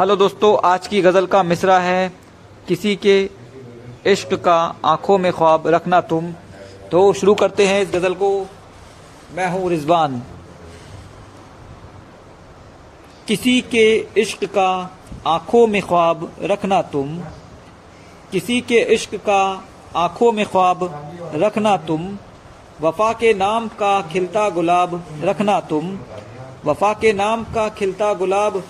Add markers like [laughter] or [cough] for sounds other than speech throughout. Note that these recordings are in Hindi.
हेलो दोस्तों, आज की गज़ल का मिसरा है, किसी के इश्क का आँखों में ख्वाब रखना तुम। तो शुरू करते हैं इस गज़ल को। मैं हूँ रिजवान। किसी के इश्क का आँखों में ख्वाब रखना तुम। किसी के इश्क का आँखों में ख्वाब रखना तुम। वफा के नाम का खिलता गुलाब रखना तुम। वफा के नाम का खिलता गुलाब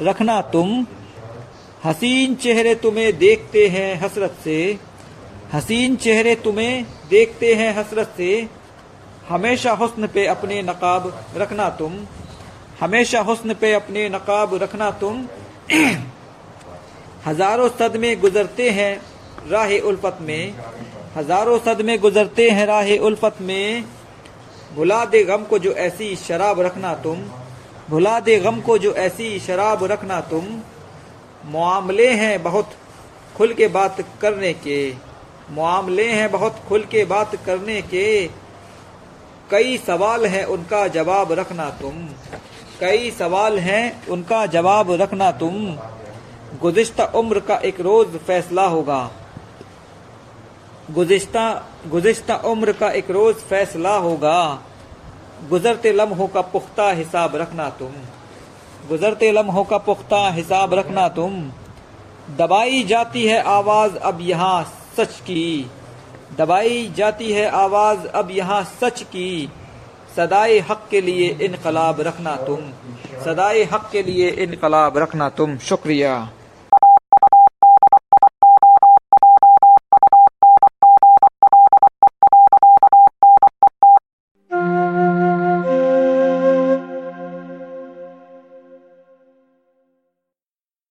रखना तुम। हसीन चेहरे तुम्हें देखते हैं हसरत से। हसीन चेहरे तुम्हें देखते हैं हसरत से। हमेशा हुस्न पे अपने नकाब रखना तुम। हमेशा हुस्न पे अपने नकाब रखना तुम। [clears throat] हज़ारों सदमे गुजरते हैं राह उल्फत में। हज़ारों सदमे गुजरते हैं राह उल्फत में। भुला दे गम को जो ऐसी शराब रखना तुम। भुला दे गम को जो ऐसी शराब रखना तुम। मामले हैं बहुत खुल के बात करने के। मामले हैं बहुत खुल के बात करने के। कई सवाल हैं उनका जवाब रखना तुम। कई सवाल हैं उनका जवाब रखना तुम। गुजिश्ता उम्र का एक रोज फैसला होगा। गुजिश्ता गुजिश्ता उम्र का एक रोज फैसला होगा। गुजरते लम्हों का पुख्ता हिसाब रखना तुम। गुजरते लम्हों का पुख्ता हिसाब रखना तुम। दबाई जाती है आवाज़ अब यहाँ सच की। दबाई जाती है आवाज़ अब यहाँ सच की। सदाए हक के लिए इनकलाब रखना तुम। सदाए हक के लिए इनकलाब रखना तुम। शुक्रिया।